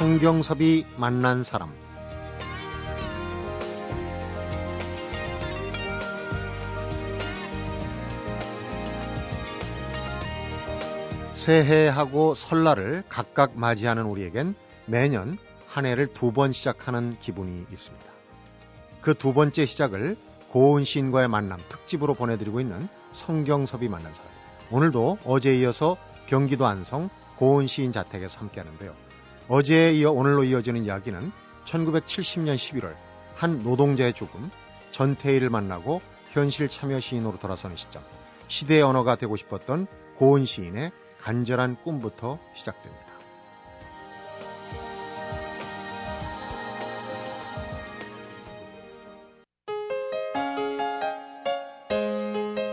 성경섭이 만난 사람 새해하고 설날을 각각 맞이하는 우리에겐 매년 한 해를 두 번 시작하는 기분이 있습니다. 그 두 번째 시작을 고은 시인과의 만남 특집으로 보내드리고 있는 성경섭이 만난 사람. 오늘도 어제에 이어서 경기도 안성 고은 시인 자택에서 함께 하는데요. 어제에 이어 오늘로 이어지는 이야기는 1970년 11월 한 노동자의 죽음, 전태일을 만나고 현실 참여 시인으로 돌아서는 시점, 시대의 언어가 되고 싶었던 고은 시인의 간절한 꿈부터 시작됩니다.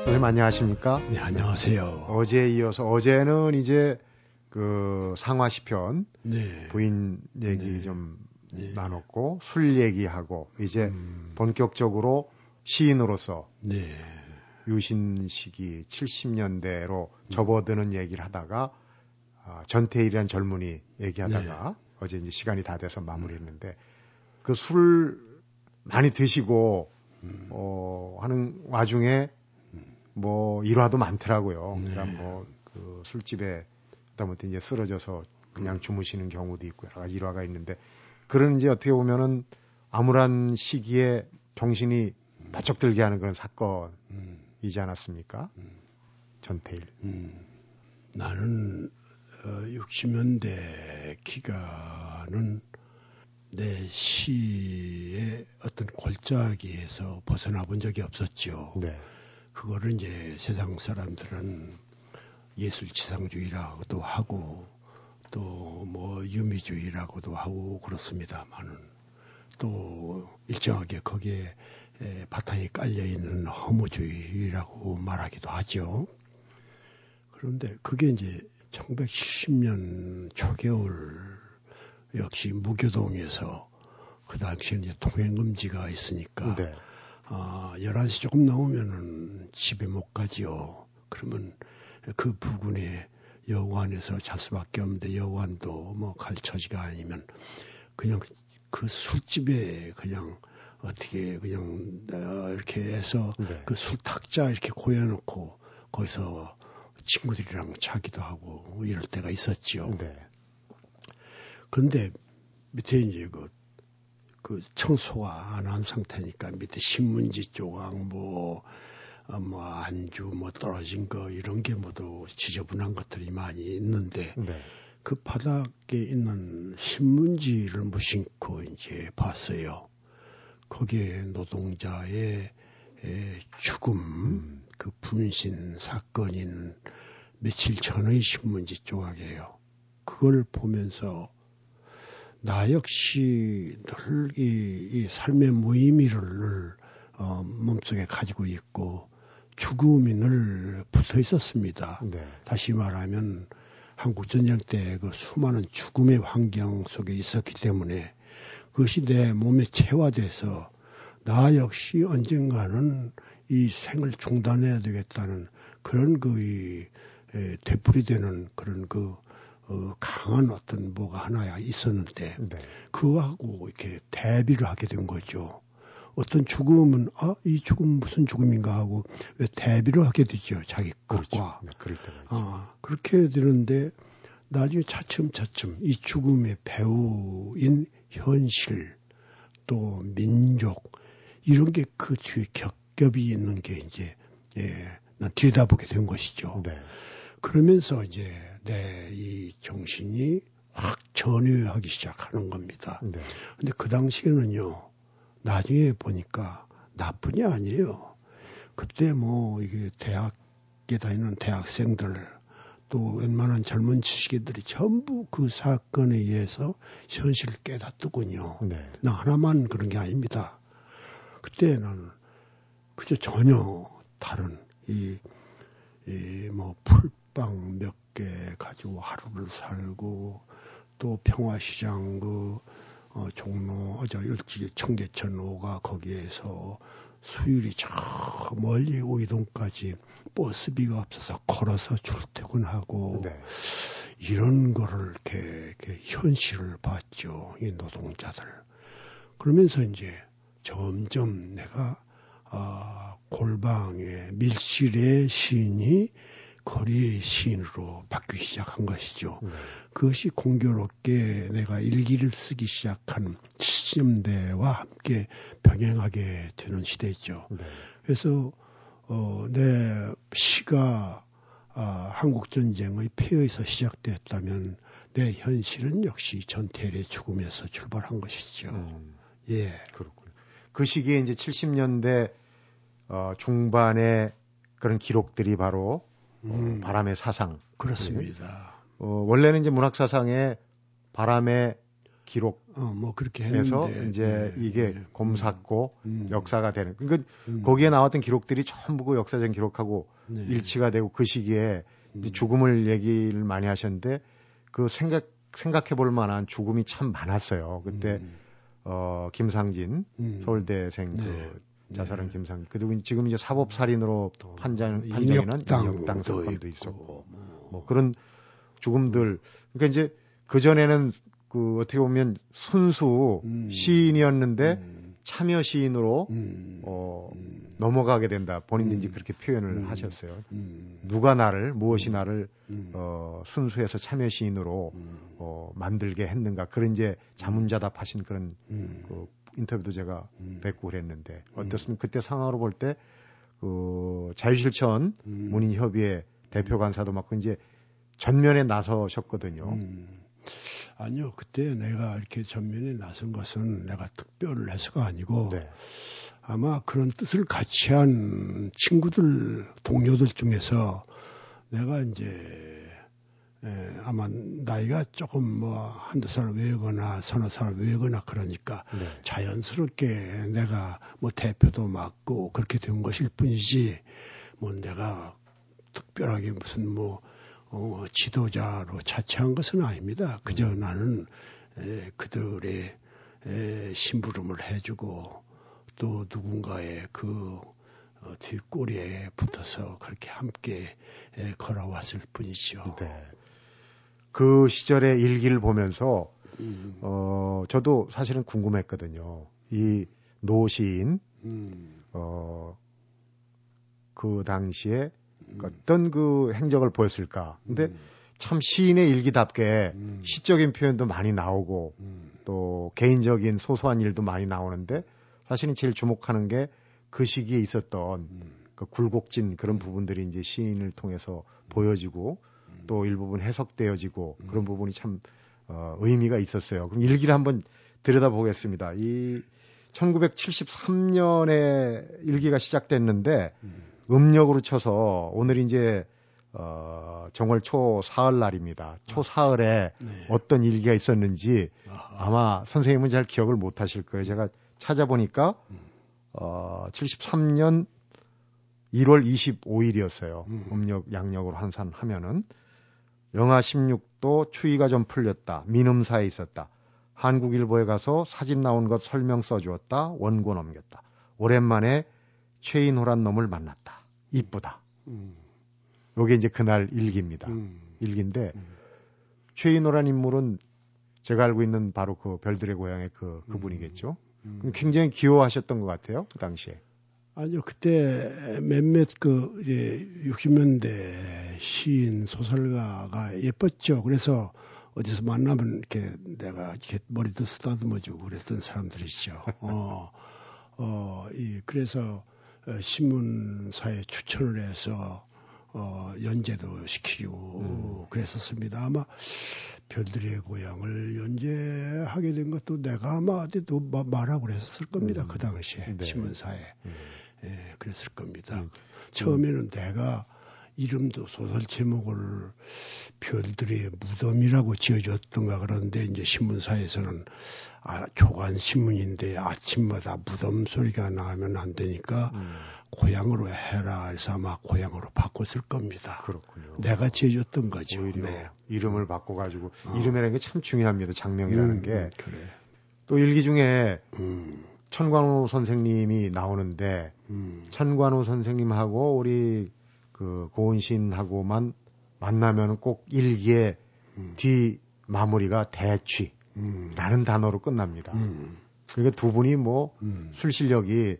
선생님 안녕하십니까? 네, 안녕하세요. 어제에 이어서 어제는 이제 그 상화 시편 네. 부인 얘기 네. 좀 네. 나눴고 술 얘기하고 이제 음, 본격적으로 시인으로서 네. 유신 시기 70년대로 접어드는 얘기를 하다가 아, 전태일이라는 젊은이 얘기하다가 어제 이제 시간이 다 돼서 마무리했는데 그 술 많이 드시고 음. 어 하는 와중에 뭐 일화도 많더라고요. 네. 그러니까 뭐 그 술집에 하다못해 이제 쓰러져서 그냥 주무시는 경우도 있고 여러 가지 일화가 있는데 그런 이제 어떻게 보면은 암울한 시기에 정신이 바짝 들게 하는 그런 사건이지 음, 않았습니까? 전태일. 음. 나는 어, 60년대 기간은 내 시의 어떤 골짜기에서 벗어나 본 적이 없었죠. 네. 그거를 이제 세상 사람들은 예술지상주의라고도 하고 또 뭐 유미주의라고도 하고 그렇습니다만은 또 일정하게 거기에 에, 바탕이 깔려 있는 허무주의라고 말하기도 하죠. 그런데 그게 이제 1970년 초겨울 역시 무교동에서 그 당시에 이제 통행금지가 있으니까 네. 아, 11시 조금 넘으면은 집에 못 가지요. 그러면 그 부근에 여관에서 잘 수밖에 없는데 여관도 뭐 갈 처지가 아니면 그냥 그 술집에 그냥 어떻게 그냥 어, 이렇게 해서 네. 그 술 탁자 이렇게 고여놓고 거기서 친구들이랑 자기도 하고 이럴 때가 있었지요. 네. 그런데 밑에 이제 그, 그 청소가 안 한 상태니까 밑에 신문지 조각 뭐, 어, 뭐 안주 뭐 떨어진 거 이런 게 모두 지저분한 것들이 많이 있는데 네. 그 바닥에 있는 신문지를 무심코 이제 봤어요. 거기에 노동자의 에, 죽음, 그 분신 사건인 며칠 전의 신문지 조각이에요. 그걸 보면서 나 역시 늘 이, 이 삶의 무의미를 늘 어, 몸속에 가지고 있고 죽음이 늘 붙어 있었습니다. 네. 다시 말하면 한국 전쟁 때 그 수많은 죽음의 환경 속에 있었기 때문에 그것이 내 몸에 체화돼서 나 역시 언젠가는 이 생을 중단해야 되겠다는 그런 그 이, 에, 되풀이되는 그런 그 어, 강한 어떤 뭐가 하나 있었는데 네. 그거하고 이렇게 대비를 하게 된 거죠. 어떤 죽음은 아 이 죽음 무슨 죽음인가 하고 왜 대비를 하게 되죠 자기 그렇죠. 것과 네. 때가 있죠. 아, 그렇게 되는데 나중에 차츰차츰 이 죽음의 배우인 현실 또 민족 이런 게 그 뒤에 겹겹이 있는 게 이제 예, 난 들여다보게 된 것이죠. 네. 그러면서 이제 내 이 정신이 확 전유하기 시작하는 겁니다. 네. 근데 그 당시에는요, 나중에 보니까 나뿐이 아니에요. 그때 뭐 이게 대학에 다니는 대학생들 또 웬만한 젊은 지식인들이 전부 그 사건에 의해서 현실을 깨닫더군요. 네. 나 하나만 그런 게 아닙니다. 그때 나는 그저 전혀 다른 이, 이 뭐 풀빵 몇 개 가지고 하루를 살고 또 평화시장 그 어, 종로 저 일찍 청계천 오가 거기에서 수율이 저 멀리 오이동까지 버스비가 없어서 걸어서 출퇴근하고 네. 이런 거를 이렇게, 이렇게 현실을 봤죠. 이 노동자들. 그러면서 이제 점점 내가 아, 골방의 밀실의 시인이 거리의 시인으로 바뀌기 시작한 것이죠. 네. 그것이 공교롭게 내가 일기를 쓰기 시작한 70년대와 함께 병행하게 되는 시대죠. 네. 그래서 어, 내 시가 아, 한국 전쟁의 폐허에서 시작됐다면 내 현실은 역시 전태일의 죽음에서 출발한 것이죠. 음. 예. 그렇군요. 그 시기에 이제 70년대 어, 중반에 그런 기록들이 바로 어, 음. 바람의 사상. 그렇습니다. 어, 원래는 이제 문학 사상에 바람의 기록 어, 뭐 그렇게 해서 이제 네, 이게 네, 곰삭고 음, 음. 역사가 되는 그러니까 음. 거기에 나왔던 기록들이 전부 그 역사적 기록하고 네. 일치가 되고 그 시기에 음. 죽음을 얘기를 많이 하셨는데 그 생각 생각해 볼 만한 죽음이 참 많았어요. 그때 음. 어 김상진 음. 서울대생 그 네. 자살한 네. 김상 그리고 지금 이제 사법 살인으로 판정 판정에는 인혁당 사건도 있었고 뭐. 뭐 그런 죽음들 그러니까 이제 그 전에는 그 어떻게 보면 순수 음. 시인이었는데 음. 참여 시인으로 음. 어 음. 넘어가게 된다 본인이 이 음. 그렇게 표현을 음. 하셨어요. 누가 나를 무엇이 나를 어 순수해서 참여 시인으로 어 만들게 했는가 그런 이제 자문자답하신 그런 그 인터뷰도 제가 음. 뵙고 그랬는데 어떻습니까? 그때 상황으로 볼 때 그 자유실천 음. 문인 협의회 대표 간사도 맡고 이제 전면에 나서셨거든요. 음. 아니요, 그때 내가 이렇게 전면에 나선 것은 내가 특별을 해서가 아니고 네. 아마 그런 뜻을 같이 한 친구들, 동료들 중에서 내가 이제 예, 아마 나이가 조금 뭐 한두 살 외거나 서너 살 외거나 그러니까 네. 자연스럽게 내가 뭐 대표도 맡고 그렇게 된 것일 뿐이지 뭐 내가 특별하게 무슨 뭐 어, 지도자로 자처한 것은 아닙니다. 그저 음. 나는 에, 그들의 에, 심부름을 해주고 또 누군가의 그 어, 뒷꼬리에 붙어서 그렇게 함께 에, 걸어왔을 뿐이죠. 네. 그 시절의 일기를 보면서 음. 어 저도 사실은 궁금했거든요. 이 노시인 음. 어그 당시에 음. 어떤 그 행적을 보였을까. 근데 음. 참 시인의 일기답게 음. 시적인 표현도 많이 나오고 음. 또 개인적인 소소한 일도 많이 나오는데 사실은 제일 주목하는 게 그 시기에 있었던 그 굴곡진 그런 부분들이 이제 시인을 통해서 보여지고 또 일부분 해석되어지고 음. 그런 부분이 참 어, 의미가 있었어요. 그럼 일기를 한번 들여다보겠습니다. 이 1973년에 일기가 시작됐는데 음. 음력으로 쳐서 오늘 이제 어, 정월 초 사흘 날입니다. 초 사흘에 네. 어떤 일기가 있었는지. 아마 선생님은 잘 기억을 못 하실 거예요. 제가 찾아보니까 음. 어, 73년 1월 25일이었어요. 음. 음력 양력으로 환산하면은 영하 16도 추위가 좀 풀렸다. 민음사에 있었다. 한국일보에 가서 사진 나온 것 설명 써주었다. 원고 넘겼다. 오랜만에 최인호란 놈을 만났다. 이쁘다. 음. 요게 이제 그날 일기입니다. 음. 일기인데 음. 최인호란 인물은 제가 알고 있는 바로 그 별들의 고향의 그 그분이겠죠. 음. 음. 굉장히 귀여워하셨던 것 같아요. 그 당시에. 아니요, 그때 몇몇 그, 이제 60년대 시인, 소설가가 예뻤죠. 그래서 어디서 만나면 이렇게 내가 이렇게 머리도 쓰다듬어주고 그랬던 사람들이죠. 어, 어, 이, 그래서 어, 신문사에 추천을 해서 어, 연재도 시키고 음. 그랬었습니다. 아마 별들의 고향을 연재하게 된 것도 내가 아마 어디도 말하고 그랬었을 겁니다. 음. 그 당시에 네. 신문사에. 음. 예, 그랬을 겁니다. 음. 처음에는 내가 이름도 소설 제목을 별들의 무덤이라고 지어줬던가 그런데 이제 신문사에서는 아, 조간 신문인데 아침마다 무덤 소리가 나면 안 되니까 음. 고향으로 해라 해서 아마 고향으로 바꿨을 겁니다. 그렇군요. 내가 지어줬던 거죠. 오히려 네. 이름을 바꿔가지고 어. 이름이라는 게 참 중요합니다. 장명이라는 음, 게. 그래. 또 일기 중에 음. 천관우 선생님이 나오는데 음. 천관우 선생님하고 우리 그 고은신하고만 만나면 꼭 일기에 음. 뒤 마무리가 대취라는 음. 단어로 끝납니다. 음. 그러니까 두 분이 뭐술 음. 실력이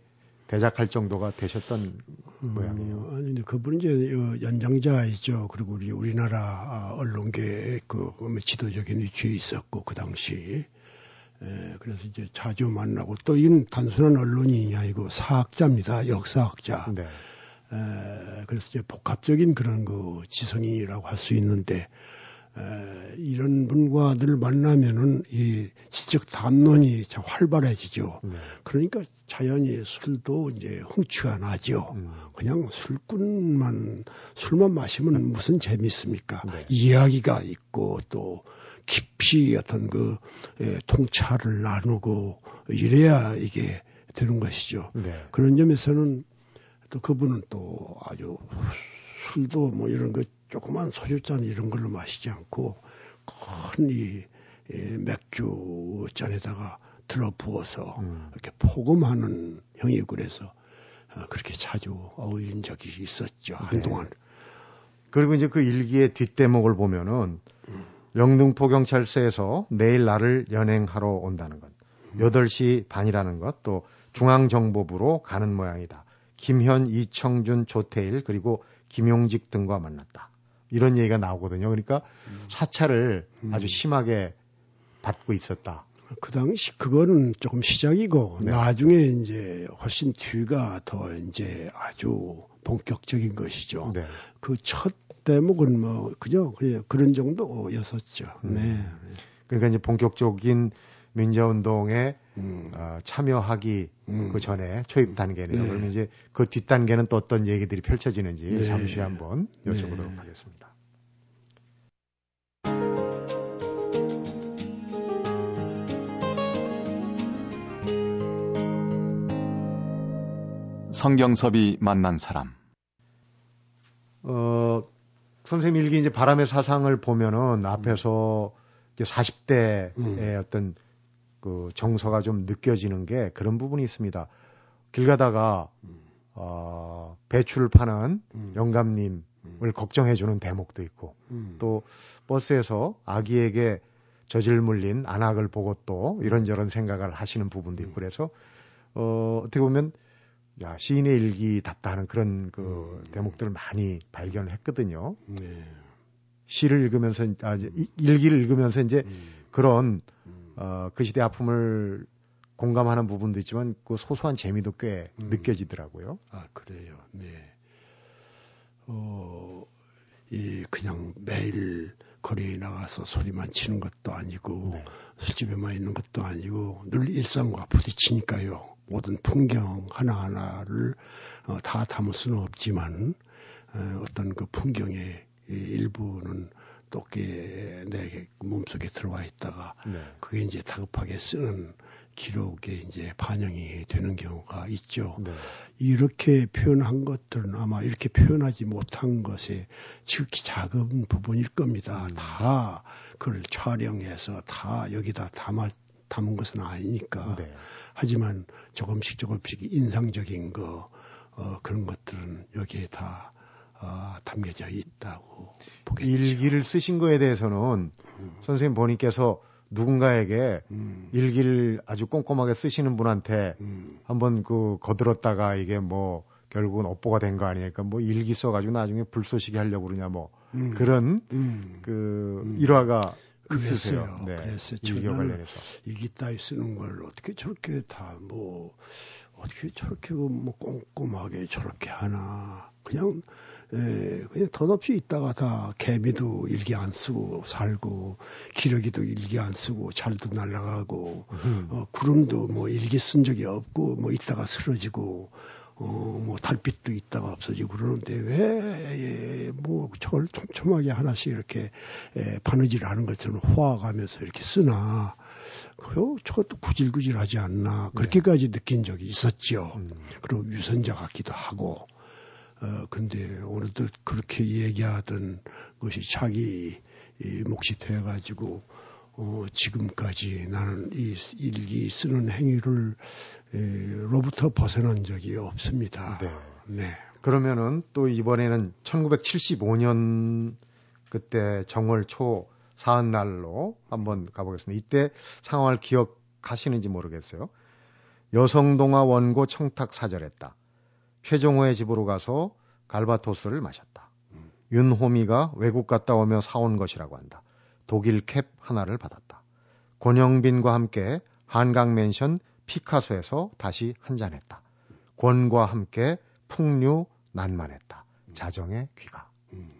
대작할 정도가 되셨던 음, 모양이에요. 아니, 근데 그분은 이제 연장자이죠. 그리고 우리 우리나라 아, 언론계의 그 지도적인 위치에 있었고 그 당시. 에, 그래서 이제 자주 만나고 또 이는 단순한 언론인이 아니고 사학자입니다. 역사학자. 네. 에, 그래서 이제 복합적인 그런 그 지성인이라고 할 수 있는데 에, 이런 분과 늘 만나면은 이 지적 담론이 참 활발해지죠. 네. 그러니까 자연히 술도 이제 흥취가 나죠. 음. 그냥 술꾼만 술만 마시면 무슨 재미 있습니까? 네. 이야기가 있고 또 깊이 어떤 그 예, 통찰을 나누고 이래야 이게 되는 것이죠. 네. 그런 점에서는 또 그분은 또 아주 술도 뭐 이런 거 조그만 소주잔 이런 걸로 마시지 않고 큰이 예, 맥주 잔에다가 들어 부어서 음. 이렇게 포금하는 형이 그래서 어, 그렇게 자주 어울린 적이 있었죠 네. 한동안. 그리고 이제 그 일기의 뒷대목을 보면은 음. 영등포 경찰서에서 내일 나를 연행하러 온다는 것, 음. 8시 반이라는 것, 또 중앙정보부로 가는 모양이다. 김현, 이청준, 조태일 그리고 김용직 등과 만났다. 이런 얘기가 나오거든요. 그러니까 음. 사찰을 음. 아주 심하게 받고 있었다. 그 당시 그거는 조금 시작이고 네. 나중에 이제 훨씬 뒤가 더 이제 아주 본격적인 것이죠. 네. 그첫 대목은 뭐 그죠 그런 정도였었죠. 음. 네. 그러니까 이제 본격적인 민주운동에 음. 어, 참여하기 음. 그 전에 초입 단계네요. 네. 그러면 이제 그 뒷단계는 또 어떤 얘기들이 펼쳐지는지 네. 잠시 한번 여쭤보도록 네. 하겠습니다. 성경섭이 만난 사람. 어, 선생님 일기 이제 바람의 사상을 보면은 앞에서 이제 40대의 음. 어떤 그 정서가 좀 느껴지는 게 그런 부분이 있습니다. 길 가다가 음. 어, 배추를 파는 음. 영감님을 음. 걱정해주는 대목도 있고 음. 또 버스에서 아기에게 저질 물린 안악을 보고 또 이런저런 생각을 하시는 부분도 있고 음. 그래서 어, 어떻게 보면 야, 시인의 일기답다 하는 그런 그 음. 대목들을 많이 발견을 했거든요. 네. 시를 읽으면서, 아, 일기를 읽으면서 이제 음. 그런, 음. 어, 그 시대 아픔을 공감하는 부분도 있지만 그 소소한 재미도 꽤 음. 느껴지더라고요. 아, 그래요. 네. 어, 이 그냥 매일 거리에 나가서 소리만 치는 것도 아니고 네. 술집에만 있는 것도 아니고 늘 일상과 부딪히니까요. 모든 풍경 하나하나를 어, 다 담을 수는 없지만 어, 어떤 그 풍경의 일부는 똑게 내 몸속에 들어와 있다가 네. 그게 이제 다급하게 쓰는 기록에 이제 반영이 되는 경우가 있죠. 네. 이렇게 표현한 것들은 아마 이렇게 표현하지 못한 것에 지극히 작은 부분일 겁니다. 음. 다 그걸 촬영해서 다 여기다 담아 담은 것은 아니니까. 네. 하지만 조금씩 조금씩 인상적인 거 어, 그런 것들은 여기에 다 어, 담겨져 있다고 보겠죠. 일기를 쓰신 거에 대해서는 음. 선생님 본인께서 누군가에게 음. 일기를 아주 꼼꼼하게 쓰시는 분한테 음. 한번 그 거들었다가 이게 뭐 결국은 업보가 된 거 아니니까 뭐 일기 써가지고 나중에 불쏘시게 하려고 그러냐 뭐 음. 그런 음. 그 음. 일화가 그랬어요. 네. 그랬어요. 일기와 관련해서. 일기 따위 쓰는 걸 어떻게 저렇게 다 뭐, 어떻게 저렇게 뭐 꼼꼼하게 저렇게 하나. 그냥, 에, 그냥 덧없이 있다가 다 개미도 일기 안 쓰고 살고, 기러기도 일기 안 쓰고, 잘도 날아가고, 음. 어, 구름도 뭐 일기 쓴 적이 없고, 뭐 있다가 쓰러지고, 어, 뭐 달빛도 있다가 없어지고 그러는데 왜, 뭐, 저걸 촘촘하게 하나씩 이렇게 에, 바느질 하는 것처럼 호화가면서 이렇게 쓰나. 그, 저것도 구질구질하지 않나. 그렇게까지 느낀 적이 있었죠. 음. 그리고 유선자 같기도 하고. 어, 근데 오늘도 그렇게 얘기하던 것이 자기 이 몫이 돼가지고, 어, 지금까지 나는 이 일기 쓰는 행위를 로부터 벗어난 적이 없습니다. 네. 네. 그러면은 또 이번에는 1975년 그때 정월 초 사흔 날로 한번 가보겠습니다. 이때 상황을 기억하시는지 모르겠어요. 여성동화 원고 청탁 사절했다. 최종호의 집으로 가서 갈바토스를 마셨다. 음. 윤호미가 외국 갔다 오며 사온 것이라고 한다. 독일 캡 하나를 받았다. 권영빈과 함께 한강 맨션 피카소에서 다시 한잔했다. 권과 함께 풍류 난만했다. 자정의 귀가. 음.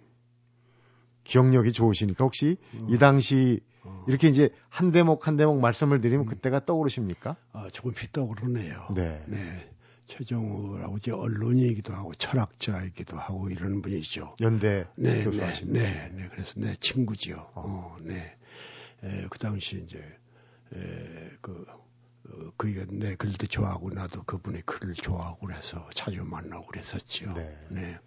기억력이 좋으시니까 혹시 음. 이 당시 어. 이렇게 이제 한 대목 한 대목 말씀을 드리면 음. 그때가 떠오르십니까? 아, 조금씩 떠오르네요. 네. 네. 최종우라고 이제 언론이기도 하고 철학자이기도 하고 이런 분이죠. 연대 네, 교수하신 네, 네, 네, 그래서 내 친구지요. 어, 어 네. 에, 그 당시 이제 에, 그 어, 그게 내 글도 좋아하고 나도 그분의 글을 좋아하고 그래서 자주 만나고 그랬었죠. 네. 네.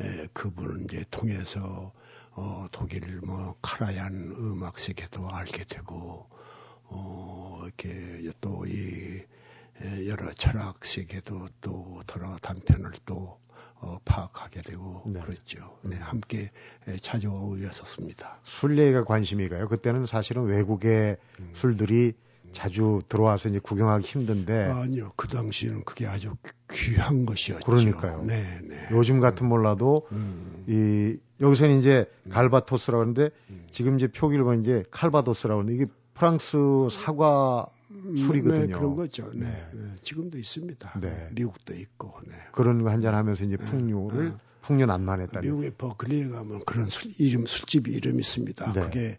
에, 그분을 이제 통해서 어, 독일 뭐 카라얀 음악 세계도 알게 되고 어, 이렇게 또이 여러 철학 세계도 또 여러 단편을 또 어, 파악하게 되고 네. 그랬죠. 네, 함께 찾아오셨었습니다. 술 얘기가 관심이 가요. 그때는 사실은 외국의 음. 술들이 자주 들어와서 이제 구경하기 힘든데 아니요 그 당시에는 그게 아주 귀한 것이었죠. 그러니까요. 네, 네. 요즘 같은 몰라도 음. 이 여기서는 이제 음. 갈바토스라고 하는데 음. 지금 이제 표기를 보면 이제 칼바도스라고 하는데 이게 프랑스 사과 음, 술이거든요. 네, 그런 거죠. 네. 네. 네. 지금도 있습니다. 네. 미국도 있고. 네. 그런 거 한잔 하면서 이제 네. 풍류를 네. 풍류 난만했다. 미국의 버클리에 가면 그런 술, 이름 술집 이름 있습니다. 그게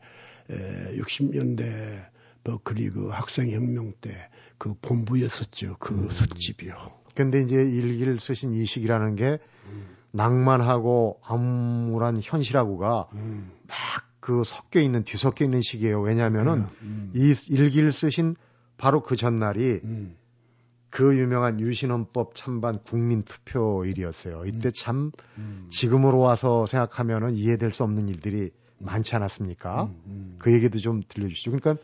에, 60년대 버클리 그 학생혁명 때 그 본부였었죠. 그 음. 술집이요. 근데 이제 일기를 쓰신 이 시기라는 게 음. 낭만하고 암울한 현실하고가 음. 막그 섞여 있는 뒤섞여 있는 시기예요. 왜냐하면은 음. 이 일기를 쓰신 바로 그 전날이 음. 그 유명한 유신헌법 찬반 국민투표일이었어요. 이때 음. 참 음. 지금으로 와서 생각하면은 이해될 수 없는 일들이 많지 않았습니까? 음, 음. 그 얘기도 좀 들려주시죠. 그러니까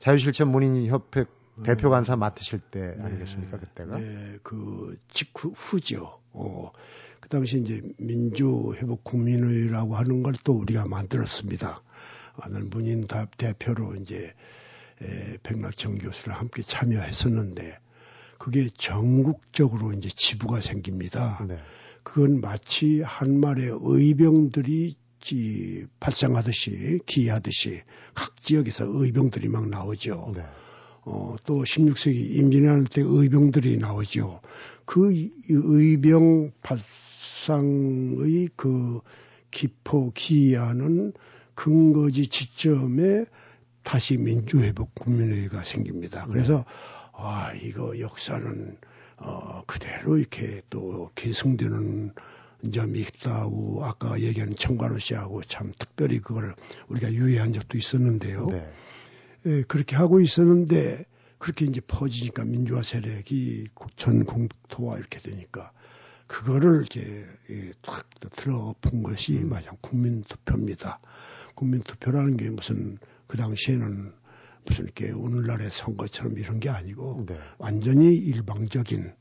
자유실천 문인협회 대표 간사 맡으실 때 네, 아니겠습니까 그때가? 네, 그 직후 후죠. 어, 그 당시 이제 민주회복 국민의라고 하는 걸 또 우리가 만들었습니다. 나는 문인 대표로 이제 에, 백낙청 교수를 함께 참여했었는데 그게 전국적으로 이제 지부가 생깁니다. 네. 그건 마치 한말의 의병들이 지, 발생하듯이 기하듯이 각 지역에서 의병들이 막 나오죠. 네. 어, 또 16세기 임진왜란 때 의병들이 나오죠. 그 의병 발상의 그 기포 기하는 근거지 지점에 다시 민주회복 국민회의가 생깁니다. 네. 그래서 아 이거 역사는 어 그대로 이렇게 또 계승되는 점이 있다고 아까 얘기한 청관호 씨하고 참 특별히 그걸 우리가 유의한 적도 있었는데요. 네. 예, 그렇게 하고 있었는데 그렇게 이제 퍼지니까 민주화 세력이 전 국토화 이렇게 되니까 그거를 이렇게 예, 탁 들어본 것이 음. 마냥 국민투표입니다. 국민투표라는 게 무슨 그 당시에는 무슨 이렇게 오늘날의 선거처럼 이런 게 아니고 네. 완전히 일방적인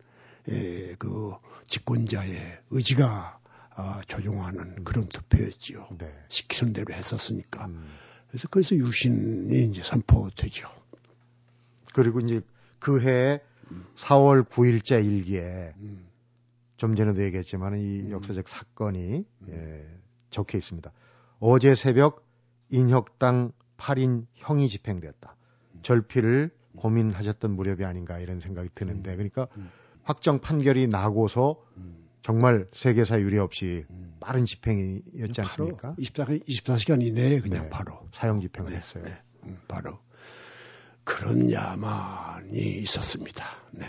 에, 그 집권자의 의지가 아, 조종하는 음. 그런 투표였지요. 네. 시키는 대로 했었으니까. 음. 그래서 그래서 유신이 이제 선포되죠. 그리고 이제 그 해에 음. 4월 9일자 일기에 음. 좀 전에도 얘기했지만 이 음. 역사적 사건이 음. 예, 적혀 있습니다. 어제 새벽 인혁당 8인 형이 집행됐다. 절필을 고민하셨던 무렵이 아닌가 이런 생각이 드는데 그러니까 확정 판결이 나고서 정말 세계사 유례 없이 빠른 집행이었지 않습니까? 24, 24시간 이내에 그냥 네, 바로 사형 집행을 네, 했어요. 네, 음, 바로 그런 야만이 있었습니다. 네.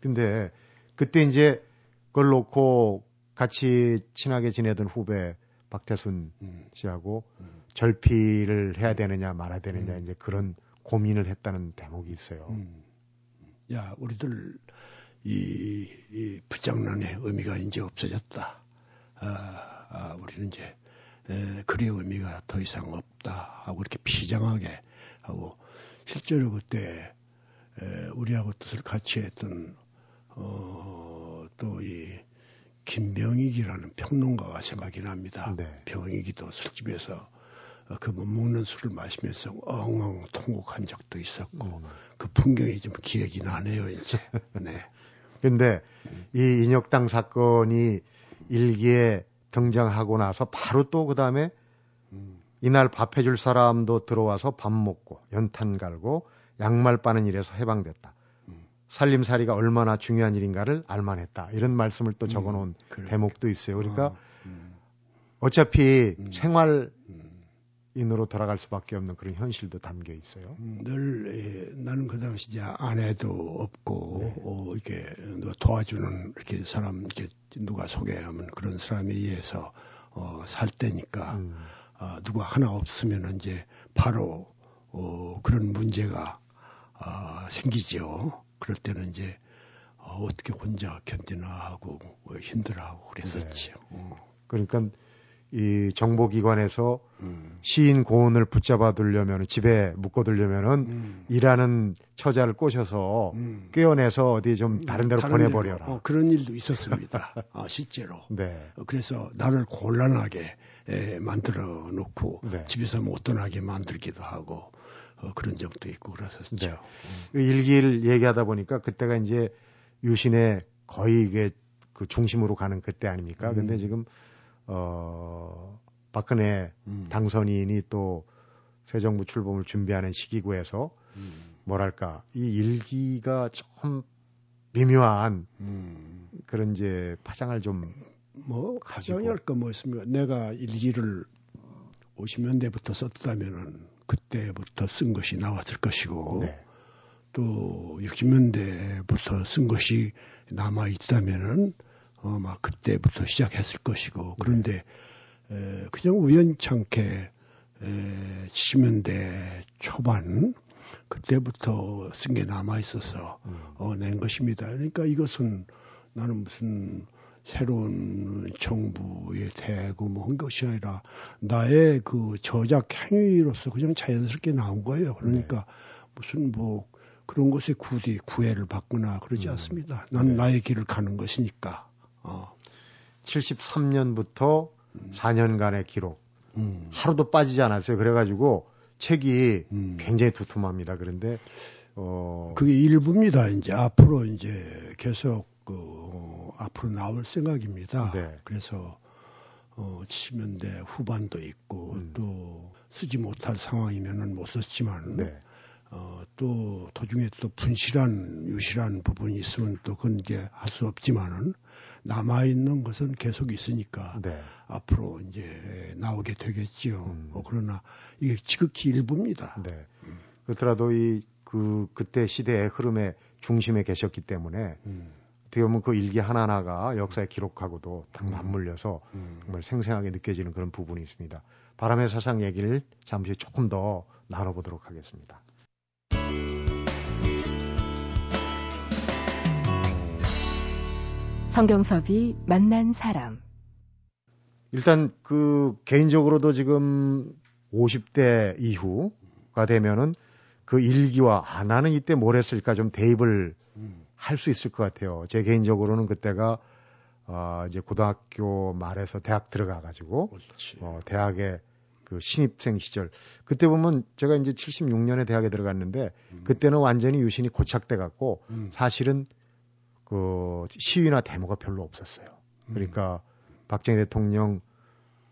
근데 그때 이제 그걸 놓고 같이 친하게 지내던 후배 박태순 음. 씨하고 음. 절필을 해야 되느냐 말아야 되느냐 음. 이제 그런 고민을 했다는 대목이 있어요. 음. 야, 우리들 이, 이 부장난의 의미가 이제 없어졌다. 아, 아 우리는 이제 에, 그의 의미가 더 이상 없다 하고 이렇게 비장하게 하고 실제로 그때 에, 우리하고 뜻을 같이 했던 어, 또 이 김병익이라는 평론가가 생각이 납니다. 네. 병익이도 술집에서 어, 그 못 먹는 술을 마시면서 엉엉 통곡한 적도 있었고 음. 그 풍경이 좀 기억이 나네요 이제. 네. 근데 이 인혁당 사건이 일기에 등장하고 나서 바로 또 그 다음에 음. 이날 밥 해줄 사람도 들어와서 밥 먹고 연탄 갈고 양말 빠는 일에서 해방됐다. 음. 살림살이가 얼마나 중요한 일인가를 알만했다. 이런 말씀을 또 적어놓은 음, 대목도 있어요. 그러니까 어, 음. 어차피 음. 생활 인으로 돌아갈 수밖에 없는 그런 현실도 담겨 있어요. 음, 늘 예, 나는 그 당시 이제 아내도 없고 네. 어, 이렇게 도와주는 이렇게 사람 이렇게 누가 소개하면 그런 사람에 의해서 어, 살 때니까 음. 어, 누가 하나 없으면 이제 바로 어, 그런 문제가 어, 생기죠. 그럴 때는 이제 어, 어떻게 혼자 견디나 하고 뭐 힘들어하고 그랬었지요. 네. 어. 그러니까 이 정보기관에서 음. 시인 고은을 붙잡아 두려면 집에 묶어 두려면은 음. 일하는 처자를 꼬셔서 음. 꿰어내서 어디 좀 음, 다른 데로 다른 보내버려라. 어, 그런 일도 있었습니다. 아, 실제로. 네. 어, 그래서 나를 곤란하게 에, 만들어 놓고 네. 집에서 못 떠나게 만들기도 하고 어, 그런 적도 있고 그랬었죠. 네. 그 일기를 얘기하다 보니까 그때가 이제 유신의 거의 이게 그 중심으로 가는 그때 아닙니까? 근데 음. 지금 어, 박근혜 음. 당선인이 또 새 정부 출범을 준비하는 시기구에서 음. 뭐랄까 이 일기가 좀 미묘한 음. 그런 이제 파장을 좀뭐 가정이 할까 뭐 있습니까? 내가 일기를 50년대부터 썼다면은 그때부터 쓴 것이 나왔을 것이고 네. 또 60년대부터 쓴 것이 남아 있다면은 어, 막 그때부터 시작했을 것이고 그런데 에, 그냥 우연찮게 에, 70년대 초반 그때부터 쓴 게 남아 있어서 음. 어, 낸 것입니다. 그러니까 이것은 나는 무슨 새로운 정부의 대고 뭐한 것이 아니라 나의 그 저작 행위로서 그냥 자연스럽게 나온 거예요. 그러니까 네. 무슨 뭐 그런 것에 굳이 구애를 받거나 그러지 음. 않습니다. 난 네. 나의 길을 가는 것이니까. 어. 73년부터 음. 4년간의 기록. 음. 하루도 빠지지 않았어요. 그래가지고 책이 음. 굉장히 두툼합니다. 그런데, 어. 그게 일부입니다. 이제 앞으로 이제 계속 그, 어, 앞으로 나올 생각입니다. 네. 그래서, 어, 70년대 후반도 있고, 음. 또 쓰지 못할 상황이면은 못 썼지만, 네. 어, 또 도중에 또 분실한 유실한 부분이 있으면 또 그건 이제 할 수 없지만은 남아 있는 것은 계속 있으니까 네. 앞으로 이제 나오게 되겠지요. 음. 어, 그러나 이게 지극히 일부입니다. 네. 음. 그렇더라도 이 그 그때 시대의 흐름의 중심에 계셨기 때문에 음. 어떻게 보면 그 일기 하나하나가 역사에 기록하고도 딱 음. 맞물려서 음. 정말 생생하게 느껴지는 그런 부분이 있습니다. 바람의 사상 얘기를 잠시 조금 더 나눠보도록 하겠습니다. 성경섭이 만난 사람. 일단 그 개인적으로도 지금 50대 이후가 되면은 그 일기와 아 나는 이때 뭘 했을까 좀 대입을 음. 할수 있을 것 같아요. 제 개인적으로는 그때가 어 이제 고등학교 말에서 대학 들어가 가지고 어 대학에 그 신입생 시절 그때 보면 제가 이제 76년에 대학에 들어갔는데 음. 그때는 완전히 유신이 고착돼 갖고 음. 사실은 그 시위나 데모가 별로 없었어요. 음. 그러니까 음. 박정희 대통령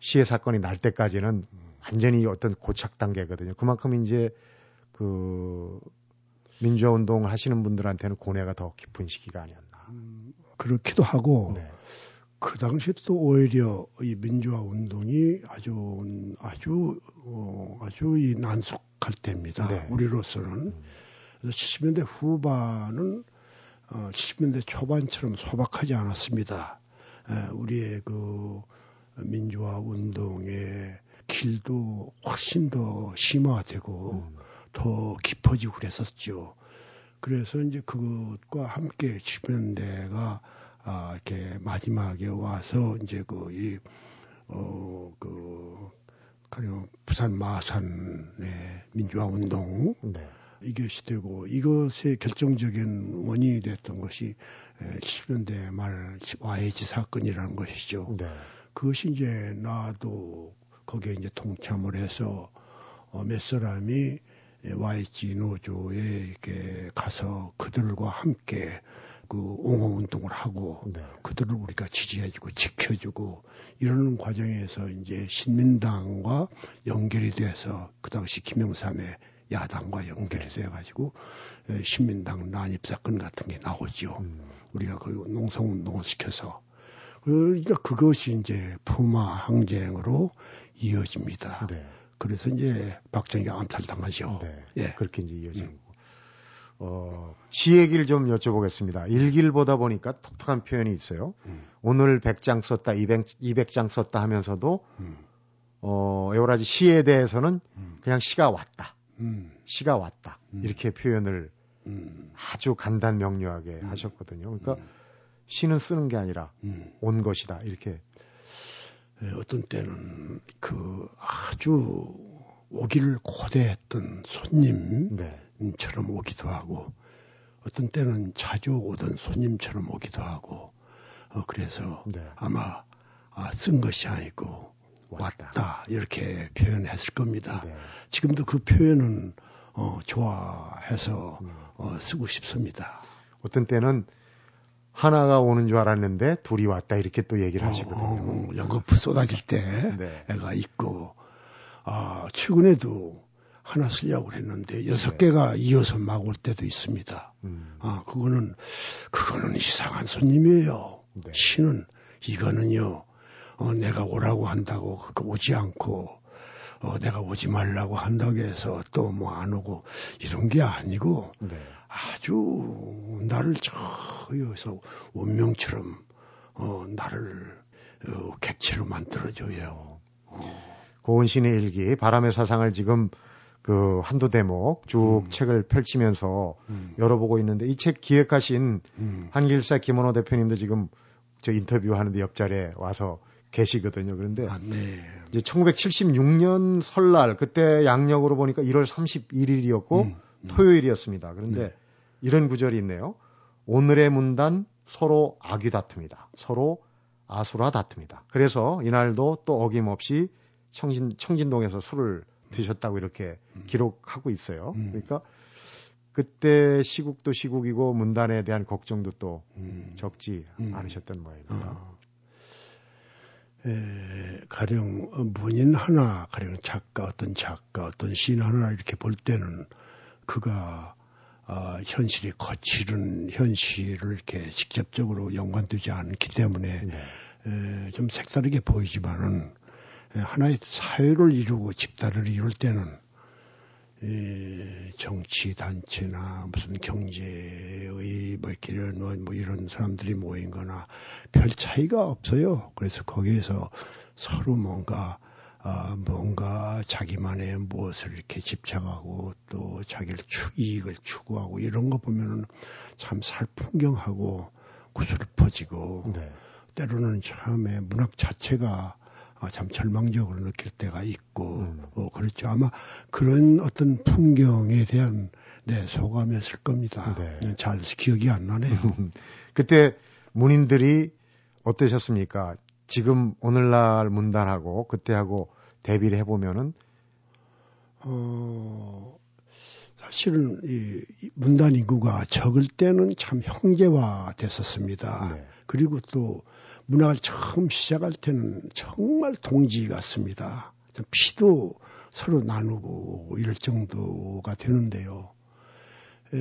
시해 사건이 날 때까지는 음. 완전히 어떤 고착 단계거든요. 그만큼 이제 그 민주화 운동을 하시는 분들한테는 고뇌가 더 깊은 시기가 아니었나. 음, 그렇기도 하고 네. 그 당시에 또 오히려 이 민주화 운동이 아주 아주 어, 아주 이 난속할 때입니다. 네. 우리로서는 음. 그래서 70년대 후반은 어, 70년대 초반처럼 소박하지 않았습니다. 에, 우리의 그 민주화 운동의 길도 훨씬 더 심화되고 음. 더 깊어지고 그랬었죠. 그래서 이제 그것과 함께 70년대가 아, 이렇게 마지막에 와서 이제 그, 이, 어, 그, 가령 부산 마산의 민주화 운동. 네. 이것이 되고 이것의 결정적인 원인이 됐던 것이 70년대 말 와해지 사건이라는 것이죠. 네. 그것이 이제 나도 거기에 이제 동참을 해서 어, 몇 사람이 YG 노조에 이렇게 가서 그들과 함께 그 옹호 운동을 하고 네. 그들을 우리가 지지해주고 지켜주고 이러는 과정에서 이제 신민당과 연결이 돼서 그 당시 김영삼의 야당과 연결이 돼 가지고 신민당 난입 사건 같은 게 나오죠. 음. 우리가 그 농성 운동을 시켜서 그러니까 그것이 이제 푸마 항쟁으로 이어집니다. 네. 그래서 이제 박정희가 암살당하죠. 네. 예. 그렇게 이제 이어진 음. 어, 시 얘기를 좀 여쭤보겠습니다. 일기를 보다 보니까 독특한 표현이 있어요. 음. 오늘 100장 썼다, 200, 200장 썼다 하면서도, 음. 어, 에오라지 시에 대해서는 음. 그냥 시가 왔다. 음. 시가 왔다. 음. 이렇게 표현을 음. 아주 간단 명료하게 하셨거든요. 그러니까 시는 쓰는 게 아니라 온 것이다. 이렇게. 예, 어떤 때는 그 아주 오기를 고대했던 손님. 네. 처럼 오기도 하고 어떤 때는 자주 오던 손님처럼 오기도 하고 어, 그래서 네. 아마 아, 쓴 것이 아니고 왔다. 이렇게 표현했을 겁니다. 네. 지금도 그 표현은 어, 좋아해서 음. 어, 쓰고 싶습니다. 어떤 때는 하나가 오는 줄 알았는데 둘이 왔다 이렇게 또 얘기를 어, 하시거든요. 어, 연거푸 쏟아질 때 네. 애가 있고 아 최근에도 하나 쓰려고 했는데 여섯 네. 개가 이어서 막 올 때도 있습니다. 음. 아 그거는 그거는 이상한 손님이에요. 네. 신은 이거는요 어, 내가 오라고 한다고 그 오지 않고 어, 내가 오지 말라고 한다고 해서 또 뭐 안 오고 이런 게 아니고 네. 아주 나를 저 여기서 운명처럼 어, 나를 어, 객체로 만들어줘요. 어. 고은 신의 일기 바람의 사상을 지금 그 한두 대목 쭉 음. 책을 펼치면서 음. 열어보고 있는데 이 책 기획하신 음. 한길사 김원호 대표님도 지금 저 인터뷰하는데 옆자리에 와서 계시거든요. 그런데 아, 네. 이제 1976년 설날 그때 양력으로 보니까 1월 31일이었고 음, 음. 토요일이었습니다. 그런데 네. 이런 구절이 있네요. 오늘의 문단 서로 악이 다툽니다. 서로 아수라 다툽니다. 그래서 이날도 또 어김없이 청진, 청진동에서 술을 드셨다고 이렇게 음. 기록하고 있어요. 음. 그러니까 그때 시국도 시국이고 문단에 대한 걱정도 또 음. 적지 음. 않으셨던 모양입니다. 어. 에, 가령 문인 하나, 가령 작가, 어떤 작가, 어떤 시인 하나 이렇게 볼 때는 그가 아, 현실이 거칠은 현실을 이렇게 직접적으로 연관되지 않기 때문에 네. 에, 좀 색다르게 보이지만은 예, 하나의 사회를 이루고 집단을 이룰 때는 이 정치 단체나 무슨 경제의 뭐 이런 뭐 이런 사람들이 모인 거나 별 차이가 없어요. 그래서 거기에서 서로 뭔가 아, 뭔가 자기만의 무엇을 이렇게 집착하고 또 자기를 추, 이익을 추구하고 이런 거 보면은 참 살풍경하고 구슬퍼지고 네. 때로는 처음에 문학 자체가 아, 참 절망적으로 느낄 때가 있고 음. 어, 그렇죠. 아마 그런 어떤 풍경에 대한 네, 소감이었을 겁니다. 네. 네잘 기억이 안 나네요. 그때 문인들이 어떠셨습니까? 지금 오늘날 문단하고 그때하고 대비를 해보면은 어 사실은 이 문단 인구가 적을 때는 참 형제화 됐었습니다. 네. 그리고 또 문학을 처음 시작할 때는 정말 동지 같습니다. 피도 서로 나누고 이럴 정도가 되는데요. 에,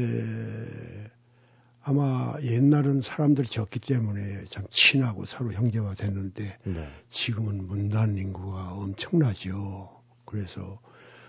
아마 옛날은 사람들이 적기 때문에 참 친하고 서로 형제화 됐는데 네. 지금은 문단 인구가 엄청나죠. 그래서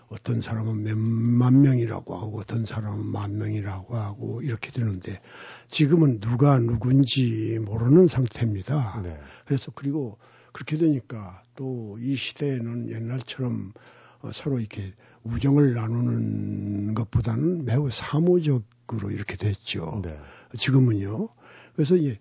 어떤 사람은 몇만 명이라고 하고 어떤 사람은 만 명이라고 하고 이렇게 되는데 지금은 누가 누군지 모르는 상태입니다. 네. 그래서 그리고 그렇게 되니까 또 이 시대에는 옛날처럼 어, 서로 이렇게 우정을 나누는 것보다는 매우 사무적으로 이렇게 됐죠. 네. 지금은요. 그래서 이제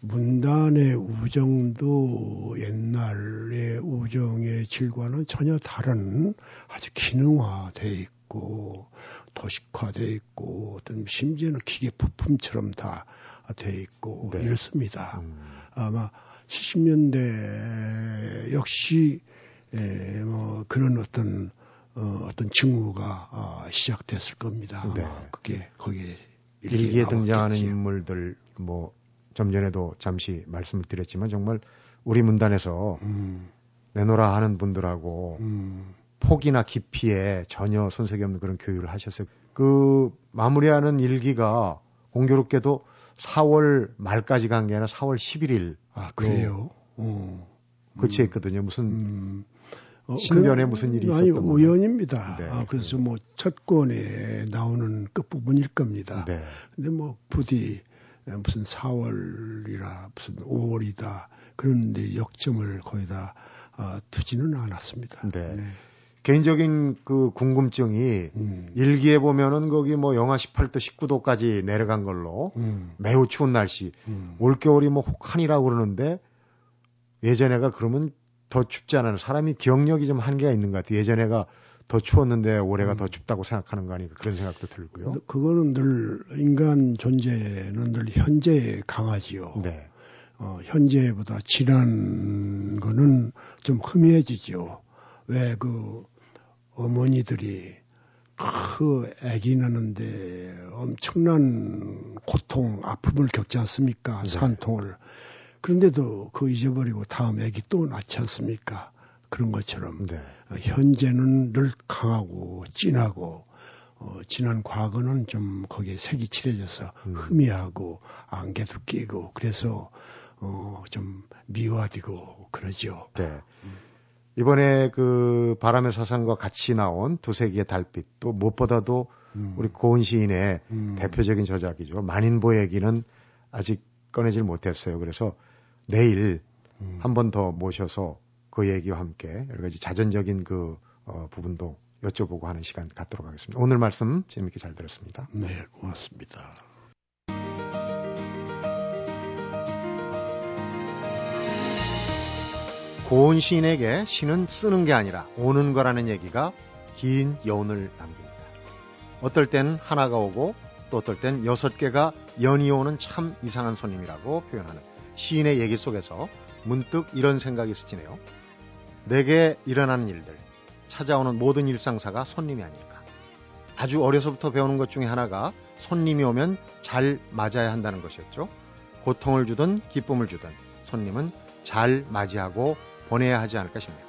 문단의 우정도 옛날의 우정의 질과는 전혀 다른 아주 기능화돼 있고 도식화돼 있고 어떤 심지어는 기계 부품처럼 다 돼 있고 네. 이렇습니다. 음. 아마 70년대 역시 예, 뭐 그런 어떤 어, 어떤 징후가 어, 시작됐을 겁니다. 네. 그게 거기에 일기에 등장하는 인물들 뭐 좀 전에도 잠시 말씀을 드렸지만 정말 우리 문단에서 음. 내놓으라 하는 분들하고 음. 폭이나 깊이에 전혀 손색이 없는 그런 교육을 하셨어요. 그 마무리하는 일기가 공교롭게도 4월 말까지 간 게 아니라 4월 11일. 아, 그래요? 어. 그치 했거든요. 무슨 음. 어, 신변에 그, 무슨 일이 있었던 아니, 우연입니다. 네. 아, 그래서 뭐 첫 권에 나오는 끝부분일 겁니다. 네. 근데 뭐 부디 무슨 4월이라 무슨 5월이다 그런데 역점을 거의 다 어, 두지는 않았습니다. 네. 네. 개인적인 그 궁금증이 음. 일기에 보면은 거기 뭐 영하 18도 19도까지 내려간 걸로 음. 매우 추운 날씨 음. 올겨울이 뭐 혹한이라고 그러는데 예전에가 그러면 더 춥지 않아요. 사람이 기억력이 좀 한계가 있는 것 같아요. 예전에가 더 추웠는데 올해가 음. 더 춥다고 생각하는 거 아닌가 그런 생각도 들고요. 그거는 늘 인간 존재는 늘 현재에 강하지요. 네. 어, 현재보다 지난 거는 좀 흠해지죠. 왜 그 어머니들이 그 아기 낳는데 엄청난 고통, 아픔을 겪지 않습니까? 네. 산통을. 그런데도 그 잊어버리고 다음 애기 또 낳지 않습니까? 그런 것처럼 네. 어, 현재는 늘 강하고 진하고 어, 지난 과거는 좀 거기에 색이 칠해져서 음. 희미하고 안개도 끼고 그래서 어, 좀 미화되고 그러죠. 네. 음. 이번에 그 바람의 사상과 같이 나온 두세 개의 달빛 또 무엇보다도 음. 우리 고은 시인의 음. 대표적인 저작이죠. 만인보 얘기는 아직 꺼내질 못했어요. 그래서 내일 음. 한번 더 모셔서 그 얘기와 함께 여러 가지 자전적인 그 어, 부분도 여쭤보고 하는 시간 갖도록 하겠습니다. 오늘 말씀 재밌게 잘 들었습니다. 네, 고맙습니다. 고은 시인에게 시는 쓰는 게 아니라 오는 거라는 얘기가 긴 여운을 남깁니다. 어떨 땐 하나가 오고 또 어떨 땐 여섯 개가 연이 오는 참 이상한 손님이라고 표현하는 시인의 얘기 속에서 문득 이런 생각이 스치네요. 내게 일어나는 일들, 찾아오는 모든 일상사가 손님이 아닐까. 아주 어려서부터 배우는 것 중에 하나가 손님이 오면 잘 맞아야 한다는 것이었죠. 고통을 주든 기쁨을 주든 손님은 잘 맞이하고 보내야 하지 않을까 싶네요.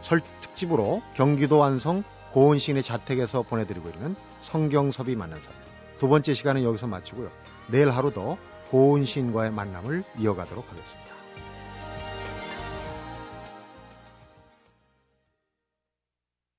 설 특집으로 경기도 완성 고은 시인의 자택에서 보내드리고 있는 성경섭이 만난 사람. 두 번째 시간은 여기서 마치고요. 내일 하루도 고은 시인과의 만남을 이어가도록 하겠습니다.